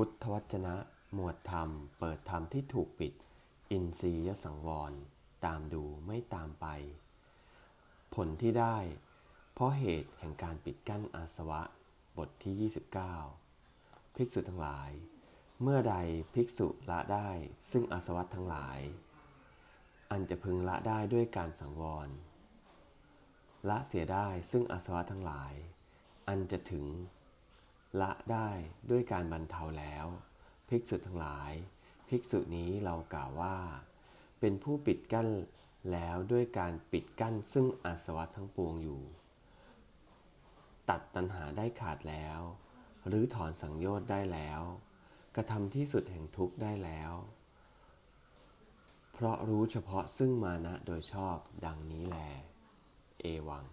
พุทธวจนะ หมวดธรรม เปิดธรรมที่ถูกปิด อินทรียสังวร ตามดูไม่ตามไป ผลที่ได้ เพราะเหตุแห่งการปิดกั้นอาสวะ บทที่ 29 ภิกษุทั้งหลาย เมื่อใดภิกษุละได้ซึ่งอาสวะทั้งหลาย อันจะพึงละได้ด้วยการสังวร ละเสียได้ซึ่งอาสวะทั้งหลาย อันจะถึง ละได้ด้วยการบรรเทาแล้ว ภิกษุทั้งหลาย ภิกษุนี้เรากล่าวว่า เป็นผู้ปิดกั้นแล้วด้วยการปิดกั้นซึ่งอาสวะทั้งปวงอยู่ ตัดตัณหาได้ขาดแล้ว หรือถอนสังโยชน์ได้แล้ว กระทำที่สุดแห่งทุกข์ได้แล้ว เพราะรู้เฉพาะซึ่งมานะโดยชอบดังนี้แล เอวัง